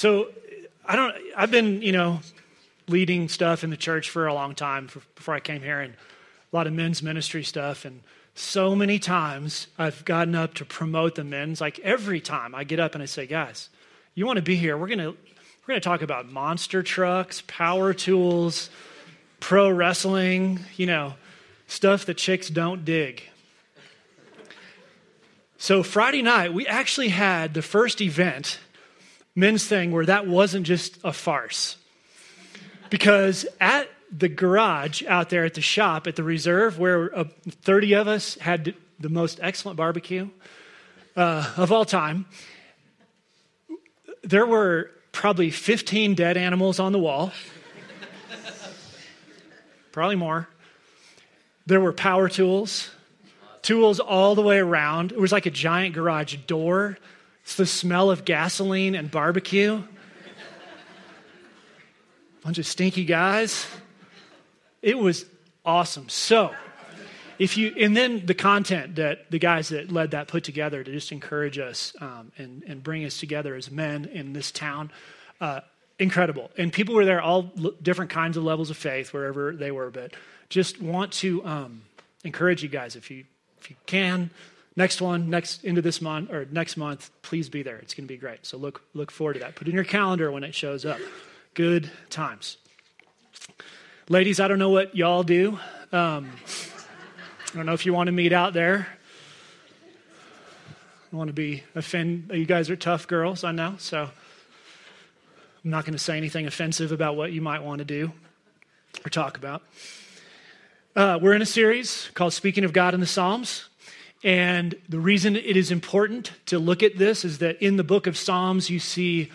So I don't, I've been, you know, leading stuff in the church for a long time for, before I came here and a lot of men's ministry stuff. And so many times I've gotten up to promote the men's. Like every time I get up and I say, guys, you want to be here? We're going to, we're going to talk about monster trucks, power tools, pro wrestling, you know, stuff that chicks don't dig. So Friday night, we actually had the first event, men's thing, where that wasn't just a farce. Because at the garage out there at the shop at the reserve, where uh, 30 of us had the most excellent barbecue uh, of all time, there were probably 15 dead animals on the wall. probably more. There were power tools, tools all the way around. It was like a giant garage door. It's the smell of gasoline and barbecue. Bunch of stinky guys. It was awesome. So, if you, and then the content that the guys that led that put together to just encourage us um, and, and bring us together as men in this town, uh, incredible. And people were there, all different kinds of levels of faith, wherever they were, but just want to um, encourage you guys if you if you can next one next into this month or next month please be there it's going to be great so look look forward to that put in your calendar when it shows up good times Ladies, I don't know what y'all do. Um, I don't know if you want to meet out there. I want to be offend. You guys are tough girls, I know. So I'm not going to say anything offensive about what you might want to do or talk about. Uh, we're in a series called Speaking of God in the Psalms. And the reason it is important to look at this is that in the book of Psalms, you see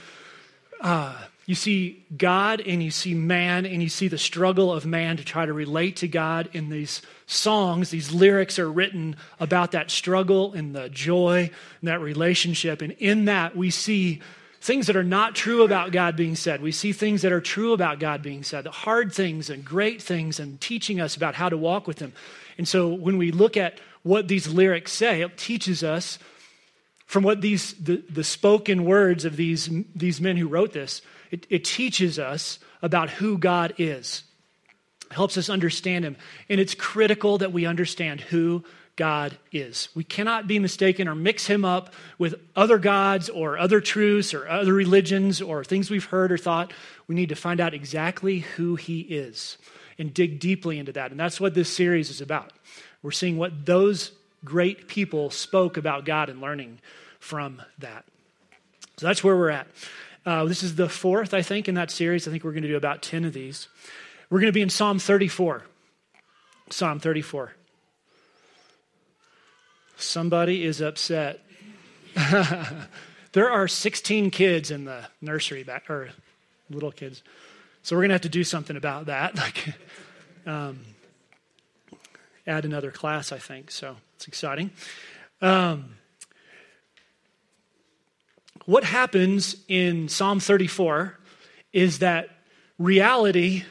uh, you see God and you see man and you see the struggle of man to try to relate to God in these songs. These lyrics are written about that struggle and the joy and that relationship. And in that, we see things that are not true about God being said. We see things that are true about God being said, the hard things and great things, and teaching us about how to walk with Him. And so when we look at what these lyrics say, it teaches us from what these the, the spoken words of these, these men who wrote this it, it teaches us about who God is, it helps us understand Him. And it's critical that we understand who God is. We cannot be mistaken or mix Him up with other gods or other truths or other religions or things we've heard or thought. We need to find out exactly who He is and dig deeply into that. And that's what this series is about. We're seeing what those great people spoke about God and learning from that. So that's where we're at. Uh, this is the fourth, I think, in that series. I think we're going to do about 10 of these. We're going to be in Psalm 34. Psalm 34. Somebody is upset. there are 16 kids in the nursery back, or little kids. So we're going to have to do something about that. Like, um, add another class, I think. So it's exciting. Um, what happens in Psalm 34 is that reality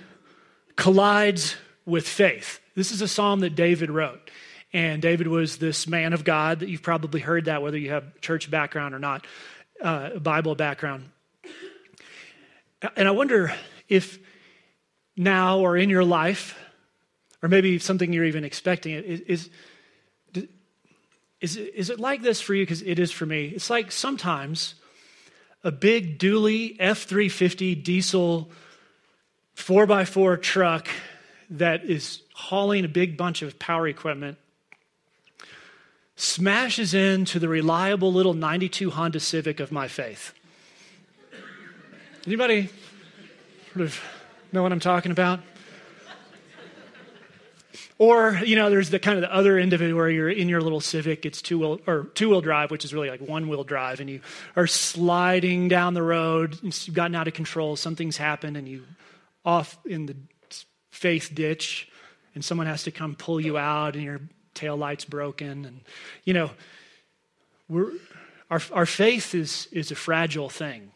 collides with faith. This is a psalm that David wrote. And David was this man of God that you've probably heard that, whether you have church background or not, uh, Bible background. And I wonder if now or in your life, or maybe something you're even expecting, is, is, is it like this for you? Because it is for me. It's like sometimes a big dually F 350 diesel 4x4 truck that is hauling a big bunch of power equipment smashes into the reliable little 92 Honda Civic of my faith. Anybody sort of know what I'm talking about? Or, you know, there's the kind of the other end of it where you're in your little Civic, it's two wheel or two wheel drive, which is really like one wheel drive, and you are sliding down the road, you've gotten out of control, something's happened, and you off in the faith ditch, and someone has to come pull you out, and your tail light's broken, and you know, we're our our faith is is a fragile thing.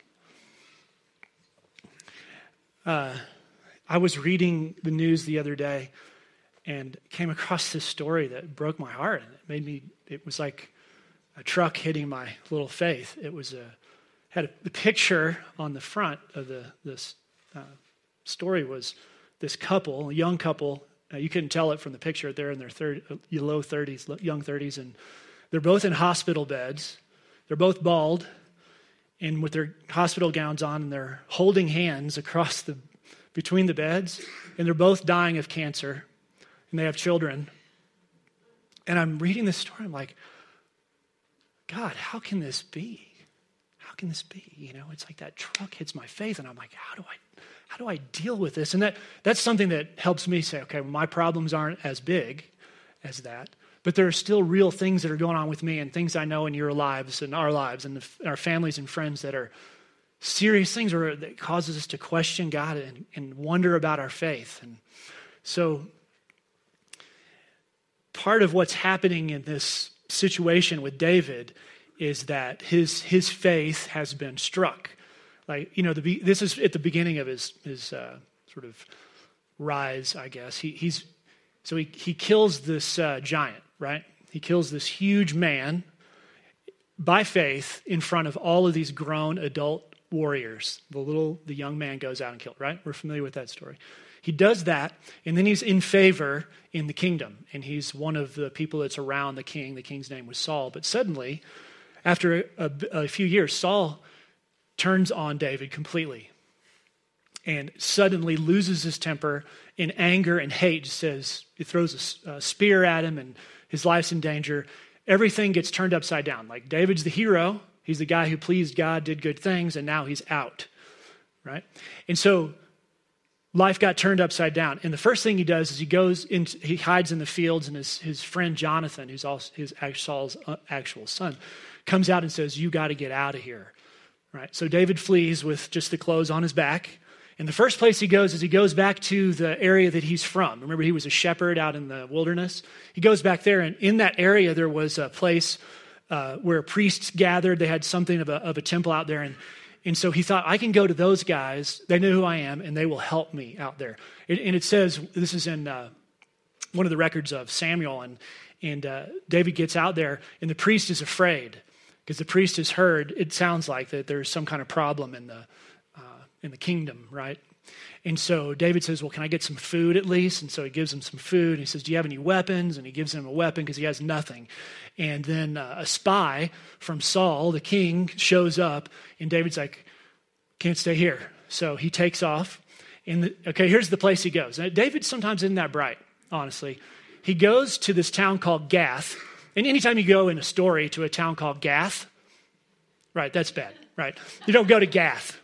Uh, I was reading the news the other day and came across this story that broke my heart. And it made me, it was like a truck hitting my little faith. It was a, had a, the picture on the front of the this uh, story was this couple, a young couple. Uh, you couldn't tell it from the picture. They're in their third, uh, low 30s, young 30s, and they're both in hospital beds. They're both bald, and with their hospital gowns on, and they're holding hands across the between the beds, and they're both dying of cancer, and they have children. And I'm reading this story. I'm like, God, how can this be? How can this be? You know, it's like that truck hits my face, and I'm like, how do I, how do I deal with this? And that that's something that helps me say, okay, well, my problems aren't as big as that, but there are still real things that are going on with me, and things I know in your lives and our lives and the, our families and friends that are serious things, or that causes us to question God and, and wonder about our faith. And so, part of what's happening in this situation with David is that his, his faith has been struck. Like, you know, the, this is at the beginning of his, his uh, sort of rise, I guess. He, he's, so he, he kills this uh, giant, right? He kills this huge man by faith in front of all of these grown adult warriors. The little, the young man goes out and killed, right? We're familiar with that story. He does that, and then he's in favor in the kingdom, and he's one of the people that's around the king. The king's name was Saul. But suddenly, after a, a, few years, Saul turns on David completely and suddenly loses his temper in anger and hate. Says he throws a, a spear at him, and his life's in danger. Everything gets turned upside down. Like David's the hero, he's the guy who pleased God, did good things, and now he's out, right? And so life got turned upside down. And the first thing he does is he goes in, he hides in the fields, and his, his friend Jonathan, who's also his Saul's uh, actual son, comes out and says, "You got to get out of here." Right. So David flees with just the clothes on his back. And the first place he goes is he goes back to the area that he's from. Remember, he was a shepherd out in the wilderness. He goes back there, and in that area there was a place uh, where priests gathered. They had something of a, of a temple out there, and and so he thought, I can go to those guys. They know who I am, and they will help me out there. And it says, this is in uh, one of the records of Samuel, and, and uh, David gets out there, and the priest is afraid because the priest has heard, it sounds like, that there's some kind of problem in the, uh, in the kingdom, right? And so David says, Well, can I get some food at least? And so he gives him some food. And he says, Do you have any weapons? And he gives him a weapon because he has nothing. And then uh, a spy from Saul, the king, shows up, and David's like, can't stay here. So he takes off. And okay, here's the place he goes. Now, David sometimes isn't that bright, honestly. He goes to this town called Gath. And anytime you go in a story to a town called Gath, right, that's bad, right? You don't go to Gath.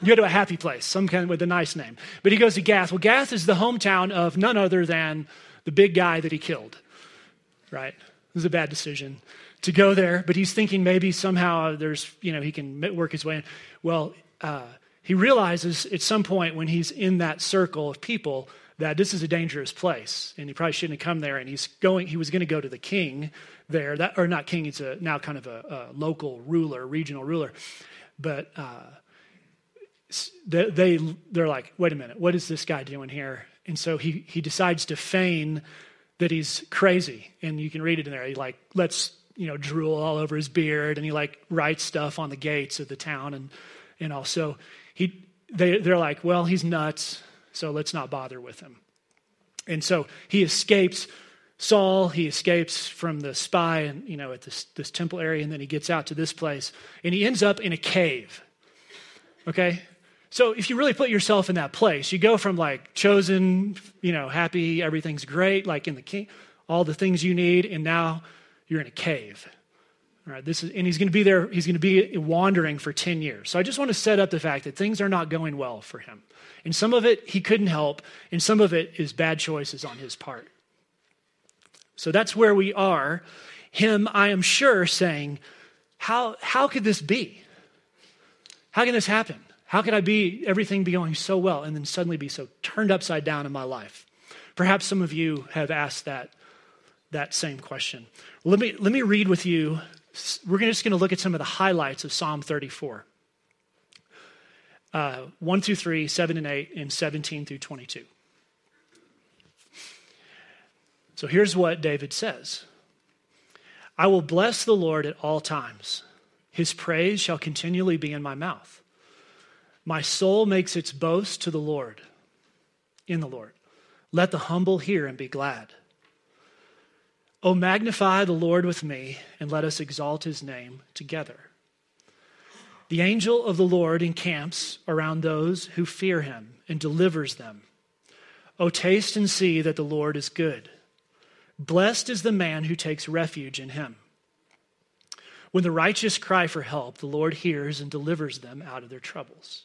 You go to a happy place, some kind with a nice name. But he goes to Gath. Well, Gath is the hometown of none other than the big guy that he killed, right? It was a bad decision to go there, but he's thinking maybe somehow there's, you know, he can work his way in. Well, uh, he realizes at some point when he's in that circle of people that this is a dangerous place and he probably shouldn't have come there and he's going he was going to go to the king there that or not king he's a now kind of a, a local ruler regional ruler but uh, they, they they're like wait a minute what is this guy doing here and so he he decides to feign that he's crazy. And you can read it in there. He like lets, you know, drool all over his beard and he like writes stuff on the gates of the town and and also he they they're like, well, he's nuts, so let's not bother with him. And so he escapes Saul, he escapes from the spy and you know at this this temple area, and then he gets out to this place, and he ends up in a cave. Okay? So if you really put yourself in that place, you go from like chosen, you know, happy, everything's great, like in the king, all the things you need, and now you're in a cave. All right, this is, and he's going to be there, he's going to be wandering for 10 years. So I just want to set up the fact that things are not going well for him. And some of it he couldn't help, and some of it is bad choices on his part. So that's where we are. Him, I am sure, saying, How, how could this be? How can this happen? How could I be everything be going so well and then suddenly be so turned upside down in my life? Perhaps some of you have asked that, that same question. Let me, let me read with you. We're just going to look at some of the highlights of Psalm 34 uh, 1 through 3, 7 and 8, and 17 through 22. So here's what David says I will bless the Lord at all times. His praise shall continually be in my mouth. My soul makes its boast to the Lord, in the Lord. Let the humble hear and be glad. O magnify the Lord with me, and let us exalt his name together. The angel of the Lord encamps around those who fear him and delivers them. O taste and see that the Lord is good. Blessed is the man who takes refuge in him. When the righteous cry for help, the Lord hears and delivers them out of their troubles.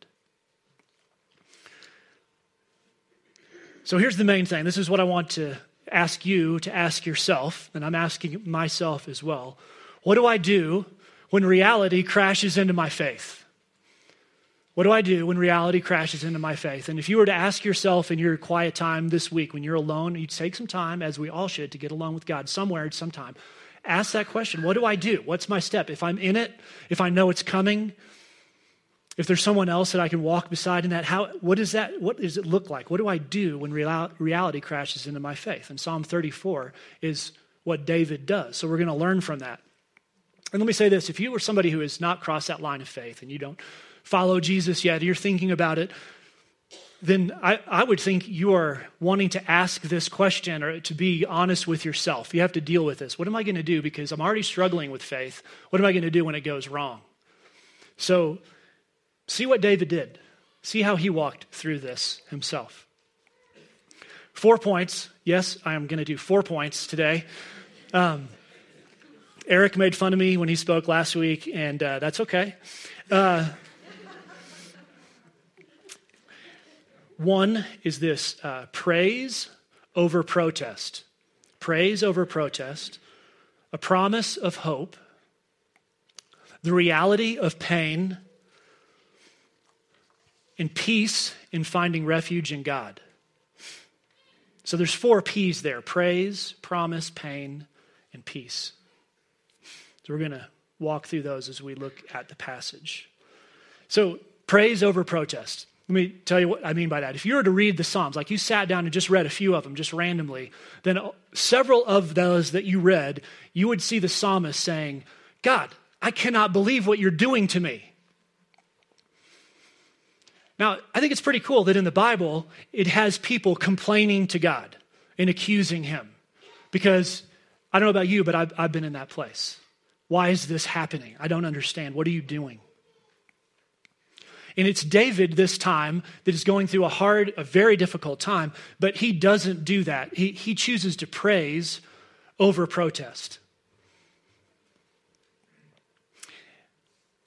So here's the main thing. This is what I want to ask you to ask yourself, and I'm asking myself as well. What do I do when reality crashes into my faith? What do I do when reality crashes into my faith? And if you were to ask yourself in your quiet time this week, when you're alone, you'd take some time, as we all should, to get alone with God somewhere at some time. Ask that question What do I do? What's my step? If I'm in it, if I know it's coming, if there's someone else that I can walk beside in that, how, what, is that, what does it look like? What do I do when reality crashes into my faith? And Psalm 34 is what David does. So we're going to learn from that. And let me say this if you were somebody who has not crossed that line of faith and you don't follow Jesus yet, you're thinking about it, then I, I, would think you are wanting to ask this question or to be honest with yourself. You have to deal with this. What am I going to do? Because I'm already struggling with faith. What am I going to do when it goes wrong? So, see what David did. See how he walked through this himself. Four points. Yes, I am going to do four points today. Um, Eric made fun of me when he spoke last week, and uh, that's okay. Uh, One is this uh, praise over protest. Praise over protest, a promise of hope, the reality of pain, and peace in finding refuge in God. So there's four P's there praise, promise, pain, and peace. So we're going to walk through those as we look at the passage. So, praise over protest. Let me tell you what I mean by that. If you were to read the Psalms, like you sat down and just read a few of them, just randomly, then several of those that you read, you would see the psalmist saying, God, I cannot believe what you're doing to me. Now, I think it's pretty cool that in the Bible, it has people complaining to God and accusing him. Because I don't know about you, but I've, I've been in that place. Why is this happening? I don't understand. What are you doing? And it's David this time that is going through a hard, a very difficult time, but he doesn't do that. He, he chooses to praise over protest.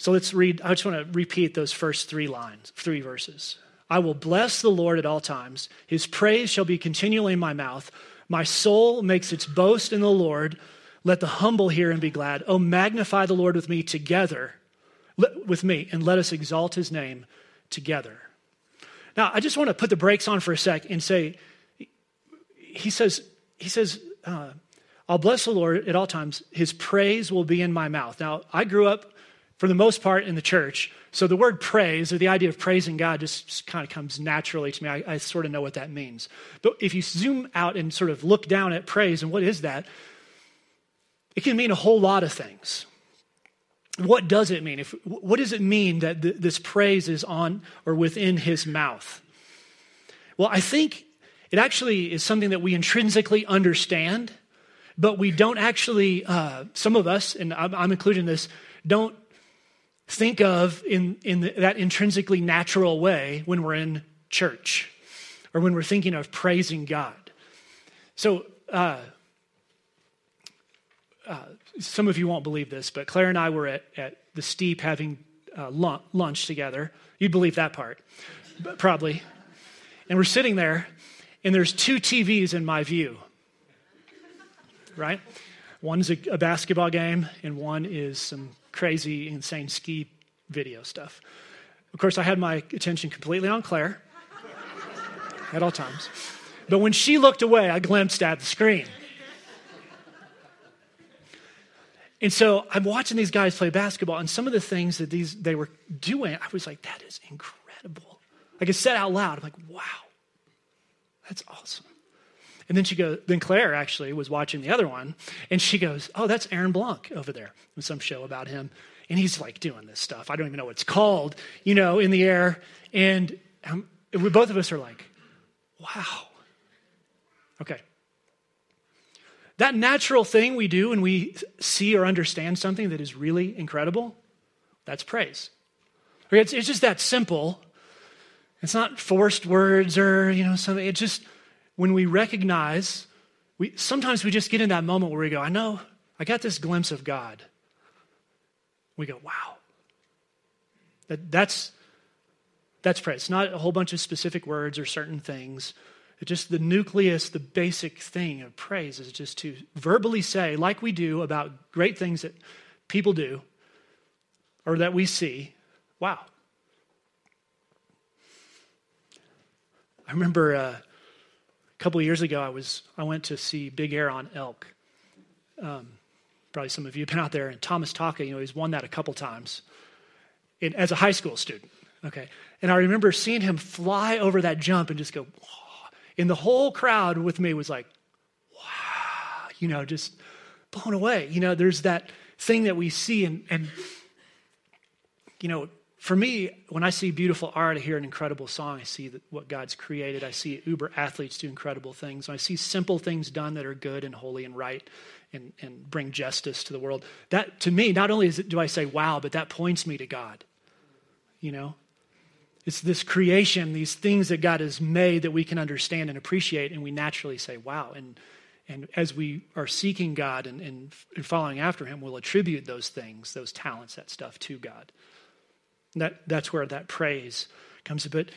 So let's read, I just want to repeat those first three lines, three verses. I will bless the Lord at all times. His praise shall be continually in my mouth. My soul makes its boast in the Lord. Let the humble hear and be glad. Oh, magnify the Lord with me together with me and let us exalt his name together. Now, I just want to put the brakes on for a sec and say, he says, he says, uh, I'll bless the Lord at all times. His praise will be in my mouth. Now, I grew up for the most part in the church. So the word praise or the idea of praising God just kind of comes naturally to me. I, I sort of know what that means. But if you zoom out and sort of look down at praise and what is that, it can mean a whole lot of things what does it mean? If, what does it mean that th- this praise is on or within his mouth? Well, I think it actually is something that we intrinsically understand, but we don't actually, uh, some of us, and I'm, I'm including this, don't think of in, in the, that intrinsically natural way when we're in church or when we're thinking of praising God. So, uh, uh, some of you won't believe this, but Claire and I were at, at the Steep having uh, lunch together. You'd believe that part, probably. And we're sitting there, and there's two TVs in my view, right? One's a, a basketball game, and one is some crazy, insane ski video stuff. Of course, I had my attention completely on Claire at all times. But when she looked away, I glimpsed at the screen. And so I'm watching these guys play basketball, and some of the things that these they were doing, I was like, that is incredible. Like I said out loud, I'm like, wow, that's awesome. And then she goes, then Claire actually was watching the other one, and she goes, Oh, that's Aaron Blunck over there. There's some show about him. And he's like doing this stuff. I don't even know what it's called, you know, in the air. And um, we, both of us are like, Wow. Okay. That natural thing we do when we see or understand something that is really incredible, that's praise. It's, it's just that simple. It's not forced words or, you know, something. It just, when we recognize, we, sometimes we just get in that moment where we go, I know, I got this glimpse of God. We go, wow. That, that's, that's praise. It's not a whole bunch of specific words or certain things. It's just the nucleus, the basic thing of praise is just to verbally say, like we do about great things that people do or that we see, wow. I remember uh, couple years ago, I was I went to see Big Air on elk. Um, probably some of you have been out there, and Thomas Taka, you know, he's won that a couple times in, as a high school student. Okay, and I remember seeing him fly over that jump and just go, and the whole crowd with me was like, wow, you know, just blown away. You know, there's that thing that we see, and and you know, for me, when I see beautiful art, I hear an incredible song. I see what God's created. I see uber athletes do incredible things. I see simple things done that are good and holy and right and, and bring justice to the world. That, to me, not only it, do I say, wow, but that points me to God. You know? It's this creation, these things that God has made that we can understand and appreciate, and we naturally say, wow. And, and as we are seeking God and, and following after Him, we'll attribute those things, those talents, that stuff to God. That, that's where that praise comes. But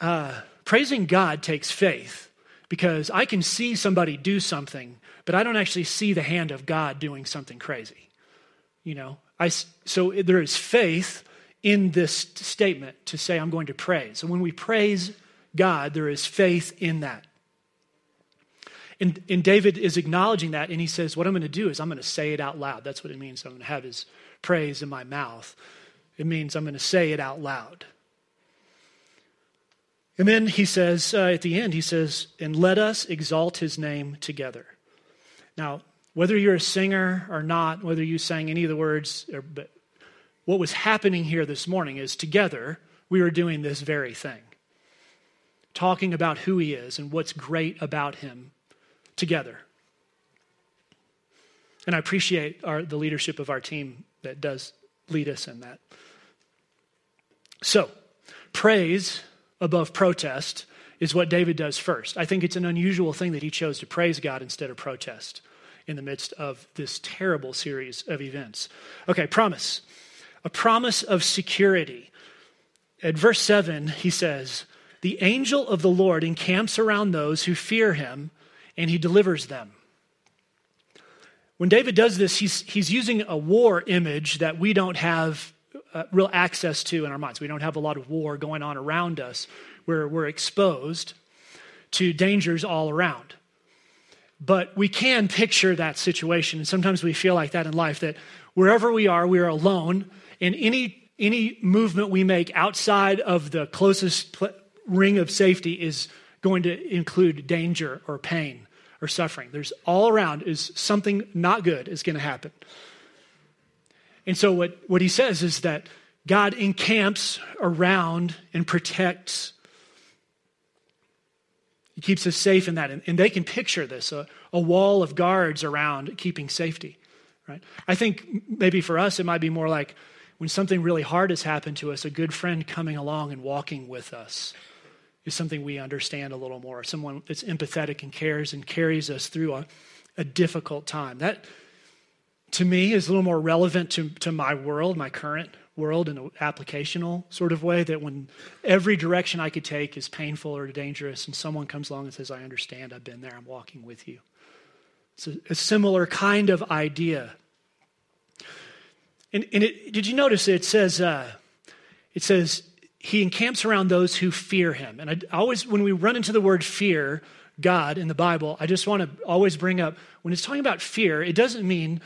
uh, praising God takes faith because I can see somebody do something, but I don't actually see the hand of God doing something crazy. You know, I, so there is faith in this statement to say, I'm going to praise. And when we praise God, there is faith in that. And, and David is acknowledging that, and he says, What I'm going to do is I'm going to say it out loud. That's what it means. I'm going to have his praise in my mouth. It means I'm going to say it out loud. And then he says, uh, at the end, he says, and let us exalt his name together. Now, whether you're a singer or not, whether you sang any of the words, or, but what was happening here this morning is together we were doing this very thing. Talking about who he is and what's great about him together. And I appreciate our, the leadership of our team that does lead us in that. So, praise above protest is what David does first. I think it's an unusual thing that he chose to praise God instead of protest in the midst of this terrible series of events. Okay, promise. A promise of security. At verse 7, he says, The angel of the Lord encamps around those who fear him, and he delivers them. When David does this, he's, he's using a war image that we don't have uh, real access to in our minds. We don't have a lot of war going on around us where we're exposed to dangers all around. But we can picture that situation. And sometimes we feel like that in life that wherever we are, we are alone. And any, any movement we make outside of the closest pl- ring of safety is going to include danger or pain or suffering. There's all around is something not good is going to happen. And so, what, what he says is that God encamps around and protects. He keeps us safe in that. And, and they can picture this a, a wall of guards around keeping safety. Right? I think maybe for us, it might be more like when something really hard has happened to us, a good friend coming along and walking with us is something we understand a little more. Someone that's empathetic and cares and carries us through a, a difficult time. That, to me is a little more relevant to, to my world, my current world, in an applicational sort of way. That when every direction I could take is painful or dangerous, and someone comes along and says, I understand, I've been there, I'm walking with you. It's a, a similar kind of idea. And, and it, did you notice it says, uh, it says, he encamps around those who fear him. And I always, when we run into the word fear, God in the Bible, I just want to always bring up when it's talking about fear, it doesn't mean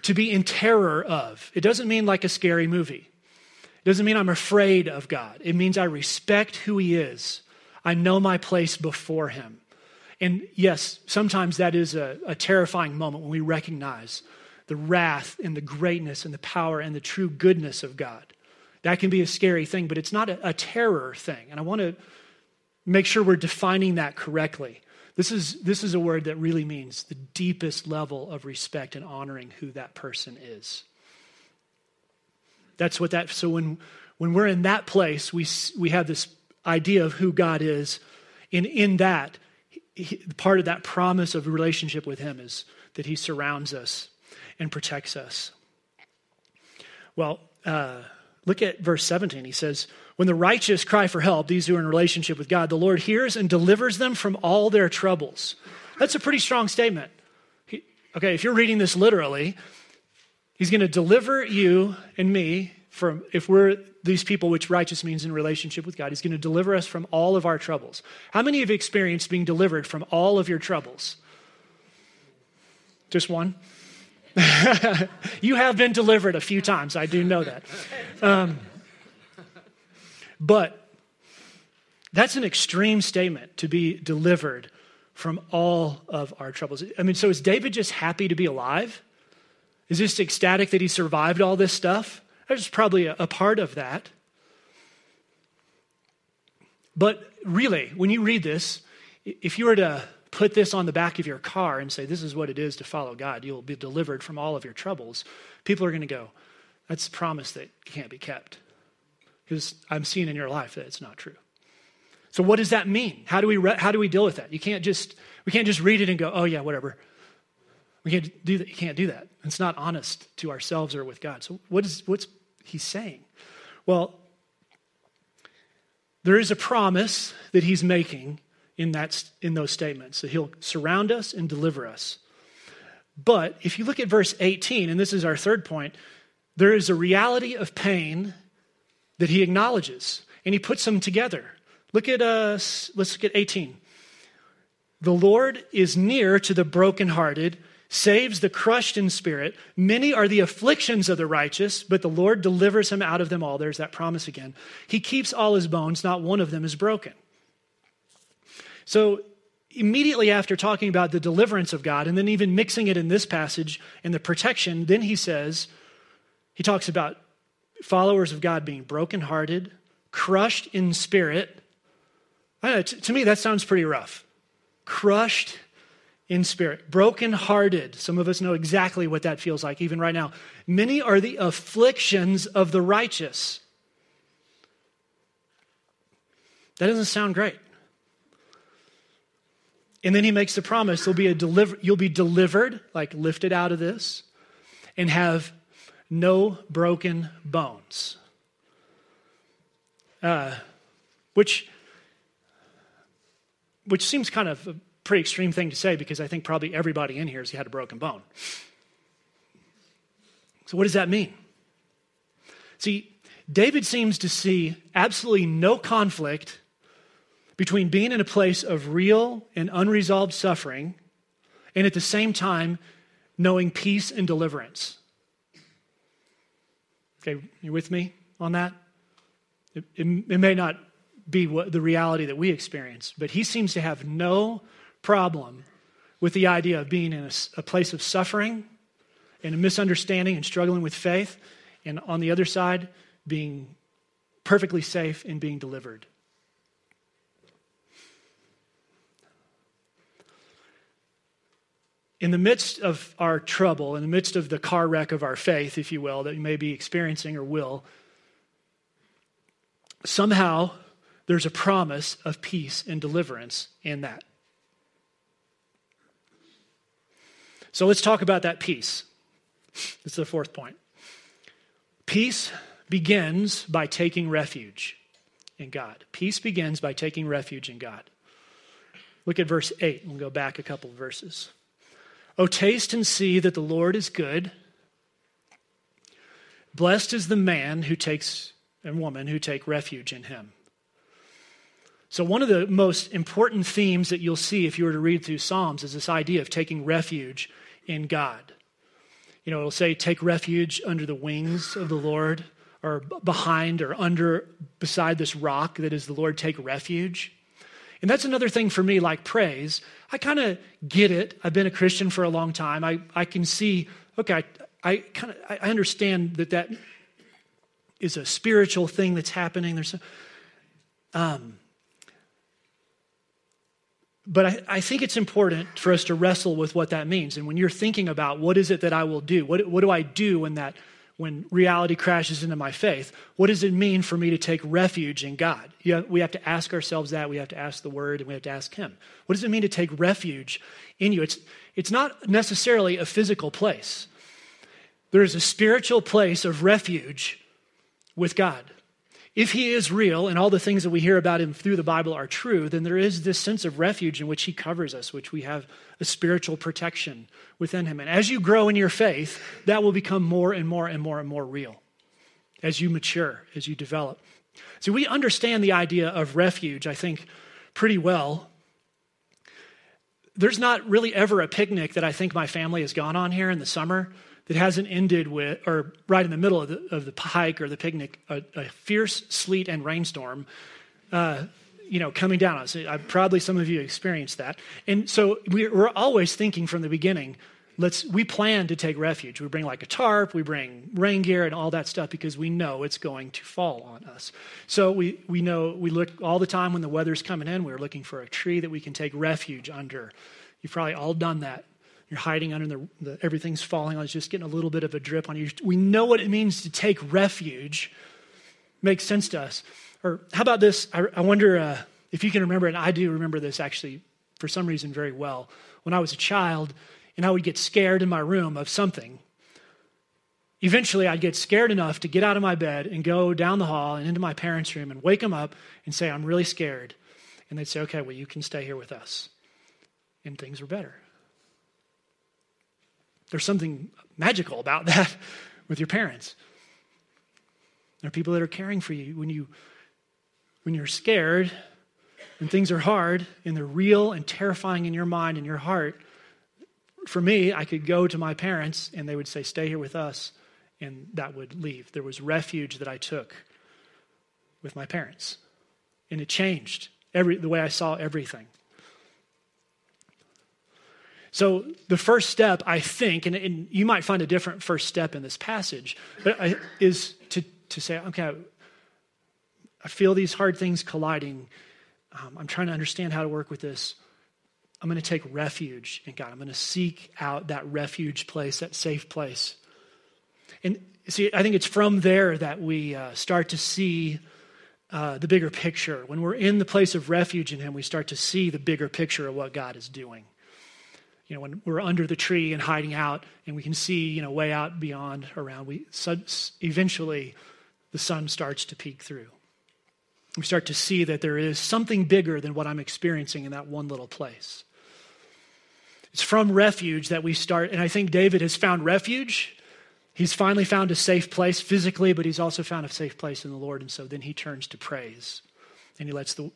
to be in terror of, it doesn't mean like a scary movie. It doesn't mean I'm afraid of God. It means I respect who he is, I know my place before him. And yes, sometimes that is a, a terrifying moment when we recognize the wrath and the greatness and the power and the true goodness of God. That can be a scary thing, but it's not a, a terror thing. And I want to make sure we're defining that correctly. This is, this is a word that really means the deepest level of respect and honoring who that person is. That's what that, so when, when we're in that place, we, we have this idea of who God is. And in that, he, part of that promise of relationship with Him is that He surrounds us and protects us. Well, uh, look at verse 17. He says, When the righteous cry for help, these who are in relationship with God, the Lord hears and delivers them from all their troubles. That's a pretty strong statement. He, okay, if you're reading this literally, He's going to deliver you and me from, if we're these people, which righteous means in relationship with God, He's going to deliver us from all of our troubles. How many have experienced being delivered from all of your troubles? Just one? you have been delivered a few times. I do know that. Um, but that's an extreme statement to be delivered from all of our troubles. I mean, so is David just happy to be alive? Is just ecstatic that he survived all this stuff? There's probably a, a part of that. But really, when you read this, if you were to put this on the back of your car and say, This is what it is to follow God, you'll be delivered from all of your troubles, people are going to go, That's a promise that can't be kept. Because I'm seeing in your life that it's not true. So, what does that mean? How do we, re- how do we deal with that? You can't just, we can't just read it and go, Oh, yeah, whatever. We can't do that. You can't do that. It's not honest to ourselves or with God. So, what is, what's he saying? Well, there is a promise that he's making in, that, in those statements that he'll surround us and deliver us. But if you look at verse 18, and this is our third point, there is a reality of pain that he acknowledges, and he puts them together. Look at uh, us, let's look at 18. The Lord is near to the brokenhearted, saves the crushed in spirit. Many are the afflictions of the righteous, but the Lord delivers him out of them all. There's that promise again. He keeps all his bones, not one of them is broken. So, immediately after talking about the deliverance of God, and then even mixing it in this passage and the protection, then he says, he talks about followers of God being brokenhearted, crushed in spirit. Know, to me, that sounds pretty rough. Crushed in spirit, brokenhearted. Some of us know exactly what that feels like, even right now. Many are the afflictions of the righteous. That doesn't sound great. And then he makes the promise there'll be a deliver, you'll be delivered, like lifted out of this, and have no broken bones. Uh, which, which seems kind of a pretty extreme thing to say because I think probably everybody in here has had a broken bone. So, what does that mean? See, David seems to see absolutely no conflict between being in a place of real and unresolved suffering and at the same time knowing peace and deliverance. Okay, you with me on that? It, it, it may not be what, the reality that we experience, but he seems to have no problem with the idea of being in a, a place of suffering and a misunderstanding and struggling with faith, and on the other side, being perfectly safe and being delivered. In the midst of our trouble, in the midst of the car wreck of our faith, if you will, that you may be experiencing or will, somehow there's a promise of peace and deliverance in that. So let's talk about that peace. This is the fourth point. Peace begins by taking refuge in God. Peace begins by taking refuge in God. Look at verse 8. We'll go back a couple of verses. Oh, taste and see that the Lord is good. Blessed is the man who takes and woman who take refuge in him. So, one of the most important themes that you'll see if you were to read through Psalms is this idea of taking refuge in God. You know, it'll say, take refuge under the wings of the Lord, or behind or under, beside this rock that is the Lord, take refuge. And that's another thing for me, like praise. I kind of get it. I've been a Christian for a long time. I, I can see, okay, I, I kind of I understand that that is a spiritual thing that's happening. There's, um, but I, I, think it's important for us to wrestle with what that means. And when you're thinking about what is it that I will do, what, what do I do when that when reality crashes into my faith, what does it mean for me to take refuge in God? Yeah, we have to ask ourselves that. We have to ask the Word, and we have to ask Him. What does it mean to take refuge in you? It's, it's not necessarily a physical place. There is a spiritual place of refuge with God. If he is real and all the things that we hear about him through the Bible are true, then there is this sense of refuge in which he covers us, which we have a spiritual protection within him. And as you grow in your faith, that will become more and more and more and more real as you mature, as you develop. So we understand the idea of refuge, I think, pretty well. There's not really ever a picnic that I think my family has gone on here in the summer that hasn't ended with, or right in the middle of the, of the hike or the picnic, a, a fierce sleet and rainstorm, uh, you know, coming down on us. I, probably some of you experienced that. And so we, we're always thinking from the beginning, let's, we plan to take refuge. We bring like a tarp, we bring rain gear and all that stuff because we know it's going to fall on us. So we, we know, we look all the time when the weather's coming in, we're looking for a tree that we can take refuge under. You've probably all done that you're hiding under the, the everything's falling on, it's just getting a little bit of a drip on you. We know what it means to take refuge. Makes sense to us. Or how about this? I, I wonder uh, if you can remember, and I do remember this actually for some reason very well. When I was a child, and I would get scared in my room of something. Eventually, I'd get scared enough to get out of my bed and go down the hall and into my parents' room and wake them up and say, I'm really scared. And they'd say, Okay, well, you can stay here with us. And things were better. There's something magical about that with your parents. There are people that are caring for you when you when you're scared, when things are hard and they're real and terrifying in your mind and your heart. For me, I could go to my parents and they would say, "Stay here with us," and that would leave. There was refuge that I took with my parents, and it changed every the way I saw everything. So, the first step, I think, and, and, you might find a different first step in this passage, but I, is to, to say, okay, I feel these hard things colliding. Um, I'm trying to understand how to work with this. I'm going to take refuge in God. I'm going to seek out that refuge place, that safe place. And see, I think it's from there that we uh, start to see uh, the bigger picture. When we're in the place of refuge in Him, we start to see the bigger picture of what God is doing you know, when we're under the tree and hiding out and we can see, you know, way out beyond around, we eventually the sun starts to peek through. We start to see that there is something bigger than what I'm experiencing in that one little place. It's from refuge that we start, and I think David has found refuge. He's finally found a safe place physically, but he's also found a safe place in the Lord, and so then he turns to praise. And he lets the,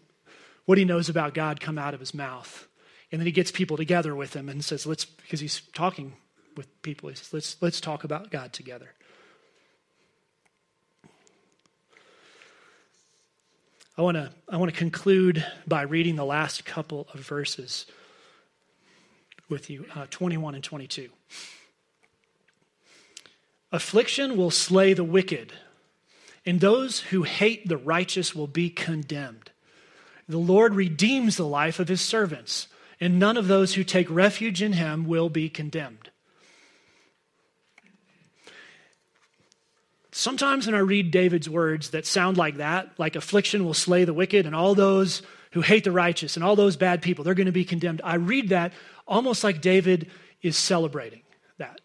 what he knows about God come out of his mouth. And then he gets people together with him and says, let's, because he's talking with people, he says, let's, let's talk about God together. I want to I want to conclude by reading the last couple of verses with you, uh, 21 and 22. Affliction will slay the wicked, and those who hate the righteous will be condemned. The Lord redeems the life of his servants and none of those who take refuge in him will be condemned. Sometimes when I read David's words that sound like that, like affliction will slay the wicked, and all those who hate the righteous and all those bad people, they're going to be condemned. I read that almost like David is celebrating that.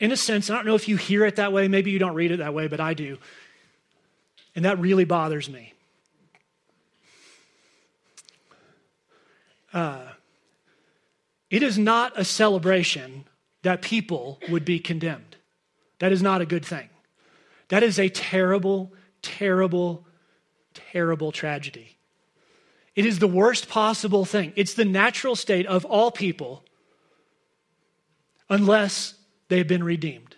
In a sense, I don't know if you hear it that way, maybe you don't read it that way, but I do. And that really bothers me. Uh, it is not a celebration that people would be condemned. That is not a good thing. That is a terrible, terrible, terrible tragedy. It is the worst possible thing. It's the natural state of all people unless they've been redeemed.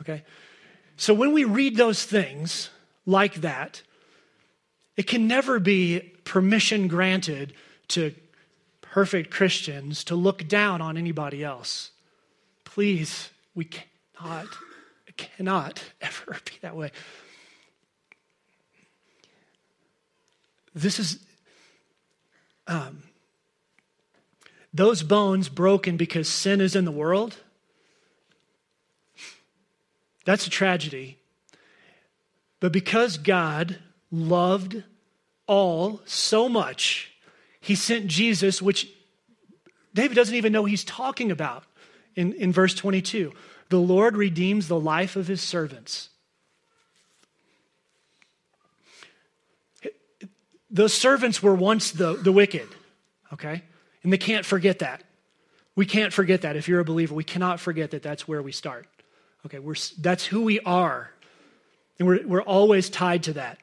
Okay? So when we read those things like that, it can never be permission granted to perfect Christians to look down on anybody else. Please, we cannot, cannot ever be that way. This is um, those bones broken because sin is in the world. That's a tragedy. But because God loved all so much, he sent Jesus, which David doesn't even know he's talking about in, in verse 22. The Lord redeems the life of his servants. Those servants were once the, the wicked, okay? And they can't forget that. We can't forget that. If you're a believer, we cannot forget that that's where we start. Okay, we're, that's who we are. And we're, we're always tied to that.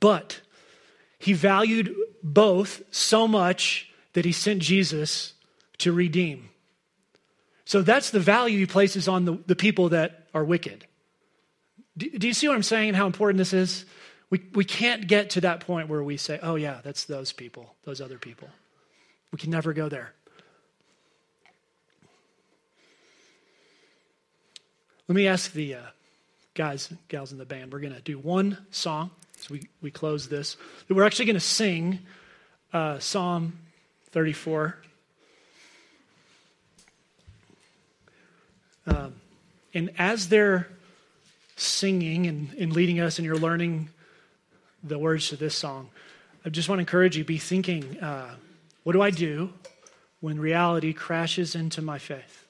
But he valued both so much that he sent Jesus to redeem. So that's the value he places on the, the people that are wicked. Do, do you see what I'm saying and how important this is? We, we can't get to that point where we say, oh, yeah, that's those people, those other people. We can never go there. Let me ask the uh, guys, gals in the band, we're going to do one song as we, we close this. We're actually going to sing uh, Psalm 34. Um, and as they're singing and, and leading us, and you're learning the words to this song, I just want to encourage you be thinking, uh, what do I do when reality crashes into my faith?